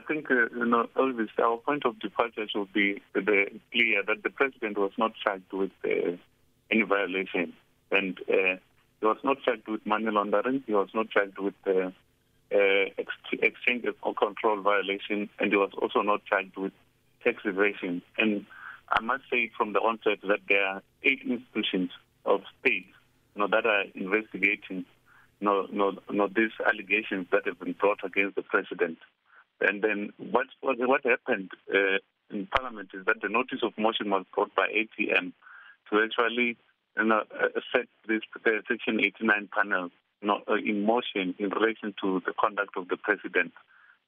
I think, uh, you know, Elvis, our point of departure should be the, clear that the president was not charged with uh, any violation. And uh, he was not charged with money laundering. He was not charged with uh, uh, ex- exchange or control violation. And he was also not charged with tax evasion. And I must say from the onset that there are eight institutions of state you know, that are investigating you know, you know, you know, these allegations that have been brought against the president. And then what what, what happened uh, in Parliament is that the notice of motion was brought by ATM to actually you know, uh, set this Section 89 panel uh, in motion in relation to the conduct of the president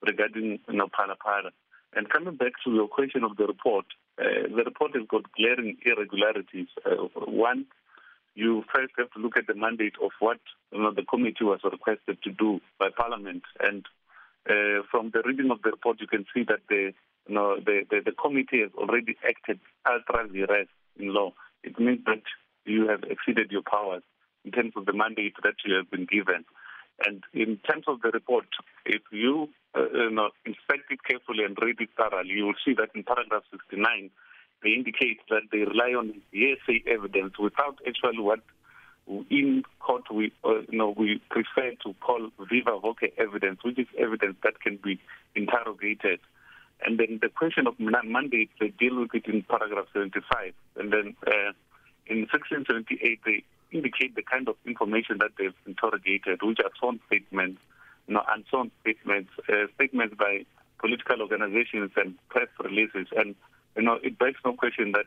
regarding you know, Phala. And coming back to your question of the report, uh, the report has got glaring irregularities. Uh, one, you first have to look at the mandate of what you know, the committee was requested to do by Parliament. And uh, from the reading of the report, you can see that the, you know, the, the, the committee has already acted ultra vires in law. It means that you have exceeded your powers in terms of the mandate that you have been given. And in terms of the report, if you, uh, you know, inspect it carefully and read it thoroughly, you will see that in paragraph 69, they indicate that they rely on hearsay evidence without actually what in court we uh, you know we prefer to call viva voce evidence, which is evidence that can be interrogated. And then the question of mandate, they deal with it in paragraph 75. And then uh, in section 78, they indicate the kind of information that they've interrogated, which are sworn statements, you know, unsworn statements, uh, statements by political organizations and press releases. And, you know, it begs no question that,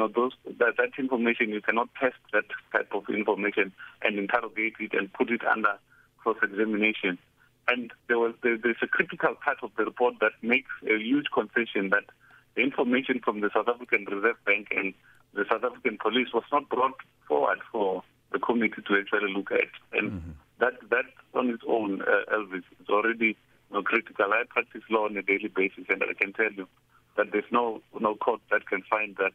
know, those, that, that information, you cannot test that type of information and interrogate it and put it under cross-examination. And there was there, there's a critical part of the report that makes a huge concession that the information from the South African Reserve Bank and the South African police was not brought forward for the committee to actually look at. And mm-hmm. that that on its own, uh, Elvis, is already you know, critical. I practice law on a daily basis, and I can tell you that there's no no court that can find that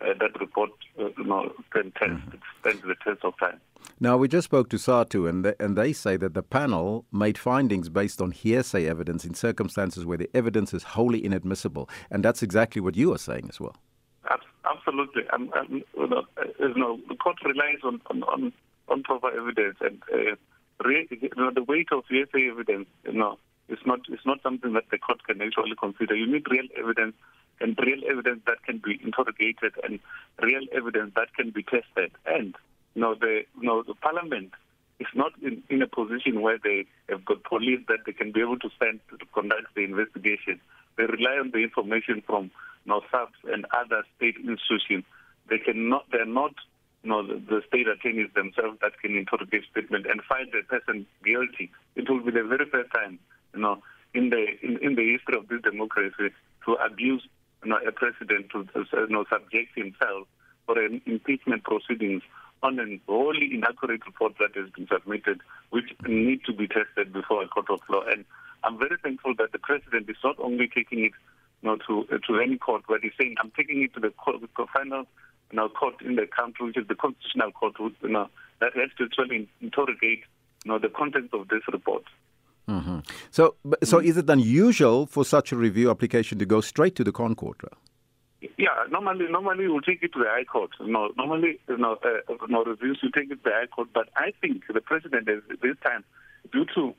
uh, that report uh, you know, can test, mm-hmm. stand the test of time. Now, we just spoke to SATU, and they, and they say that the panel made findings based on hearsay evidence in circumstances where the evidence is wholly inadmissible. And that's exactly what you are saying as well. Absolutely. I'm, I'm, you, know, you know, the court relies on, on, on, on proper evidence, and uh, re, you know, the weight of hearsay evidence, you know, is not is not something that the court can actually consider. You need real evidence and real evidence that can be interrogated and real evidence that can be tested. And you know, the you know, the parliament is not in, in a position where they have got police that they can be able to send to conduct the investigation. They rely on the information from you know, and other state institutions. They cannot. They're not. You know, the, the state attorneys themselves that can interrogate statement and find the person guilty. It will be the very first time, you know, in the in, in the history of this democracy to abuse a president to you know, subject himself for an impeachment proceedings on an wholly inaccurate report that has been submitted, which need to be tested before a court of law. And I'm very thankful that the president is not only taking it you know, to uh, to any court, but he's saying I'm taking it to the, court, the final you know, court in the country, which is the constitutional court, you know, that has to actually interrogate you know, the contents of this report. Mm-hmm. So, so mm-hmm. is it unusual for such a review application to go straight to the Concourt? Yeah, normally, normally we'll take it to the High Court. No, normally, you know, uh, no reviews you take it to the High Court. But I think the president is this time, due to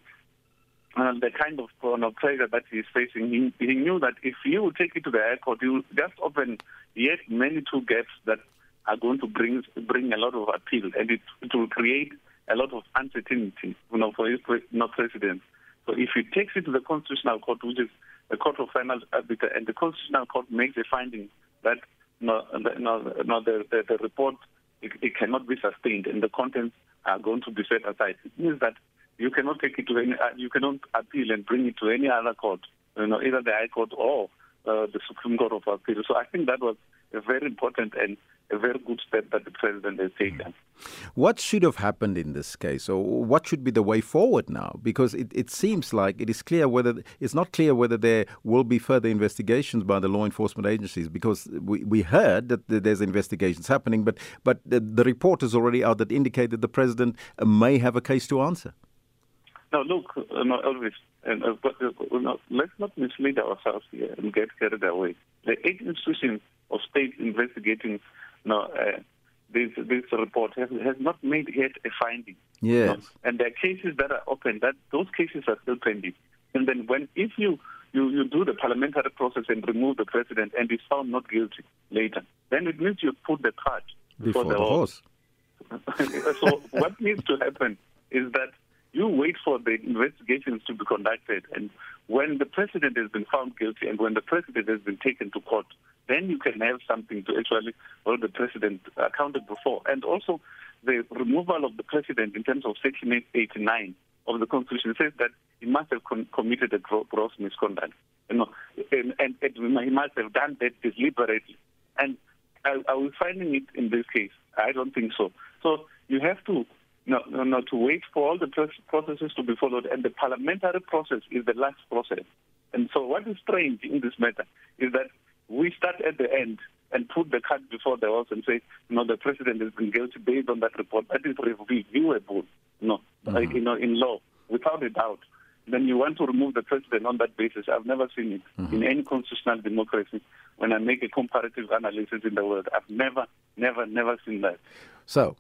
uh, the kind of you know, pressure that he's facing, he, he knew that if he would take it to the High Court, he would just open yet many two gaps that are going to bring bring a lot of appeal, and it, it will create a lot of uncertainty, you know, for his you know, president. So if he takes it to the Constitutional Court, which is the Court of Final Arbiter, and the Constitutional Court makes a finding that no, no, no, the, the, the report it, it cannot be sustained and the contents are going to be set aside. It means that you cannot take it to any, uh, you cannot appeal and bring it to any other court, you know, either the High Court or uh, the Supreme Court of Appeal. So I think that was a very important and a very good step that the president has taken. What should have happened in this case, or what should be the way forward now? Because it, it seems like it is clear whether it's not clear whether there will be further investigations by the law enforcement agencies. Because we, we heard that there's investigations happening, but but the, the report is already out that indicate that the president may have a case to answer. No, look, uh, no, Elvis, and uh, but, uh, no, let's not mislead ourselves here and get carried away. The eight institutions of state investigating no, uh, this this report has, has not made yet a finding. Yes. No? And there are cases that are open. That those cases are still pending. And then when if you you, you do the parliamentary process and remove the president and is found not guilty later, then it means you put the cart before, before the horse. so what needs to happen is that you wait for the investigations to be conducted, and when the president has been found guilty and when the president has been taken to court, then you can have something to actually hold the president accountable for. And also, the removal of the president in terms of Section 89 of the Constitution says that he must have con- committed a gross misconduct. You know, and, and, and, he must have done that deliberately. And are, are we finding it in this case? I don't think so. So you have to no, no, no, to wait for all the processes to be followed, and the parliamentary process is the last process. And so, what is strange in this matter is that we start at the end and put the cart before the horse and say, no, the president has been guilty based on that report. That is reviewable, no, mm-hmm. like, you know, in law, without a doubt. Then you want to remove the president on that basis. I've never seen it mm-hmm. in any constitutional democracy. When I make a comparative analysis in the world, I've never, never, never seen that. So,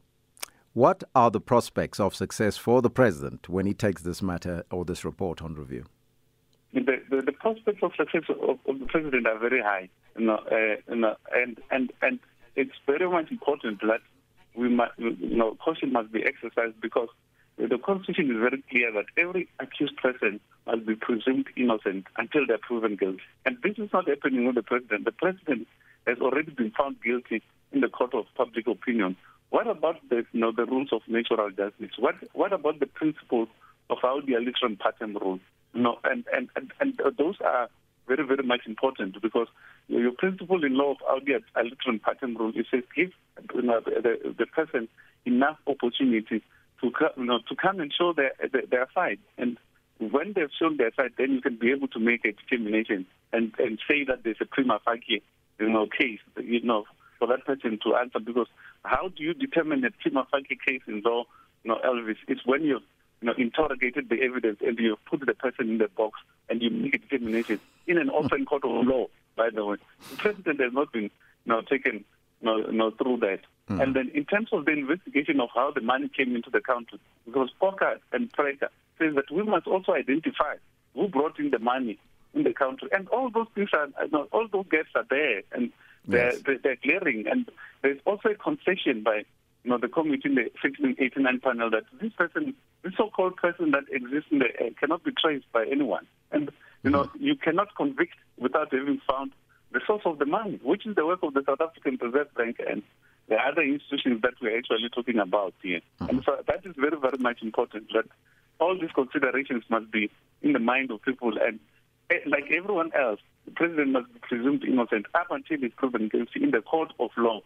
what are the prospects of success for the president when he takes this matter or this report on review? The, the, the prospects of success of, of, the president are very high, you know, uh, you know, and and and it's very much important that we must, you know, caution must be exercised because the constitution is very clear that every accused person must be presumed innocent until they're proven guilty. And this is not happening with the president. The president has already been found guilty in the court of public opinion what about the, you know, the rules of natural justice? What what about the principles of how the alteram partem rule? You know, and, and, and, and those are very, very much important because your principle in law of Audi alteram partem rule is to give you know, the, the person enough opportunity to you know to come and show their their side. And when they've shown their side, then you can be able to make a determination and and say that there's a prima facie you know case you know for that person to answer because how do you determine a prima facie case in law, you know, Elvis? It's when you've you know, interrogated the evidence and you put the person in the box and you make a determination in an open court of law, by the way. The president has not been you know, taken you know, you know, through that. Mm. And then in terms of the investigation of how the money came into the country, because Poker and Prater says that we must also identify who brought in the money in the country. And all those things are, you know, all those gaps are there. And they're, yes. they're clearing. And there's also a concession by you know, the committee in the 1689 panel that this person, this so-called person that exists in the air cannot be traced by anyone. And, you know, mm-hmm. you cannot convict without having found the source of the money, which is the work of the South African Reserve Bank and the other institutions that we're actually talking about here. Mm-hmm. And so that is very, very much important that all these considerations must be in the mind of people. And Eh, like everyone else, the president must be presumed innocent up until he's proven guilty in the court of law.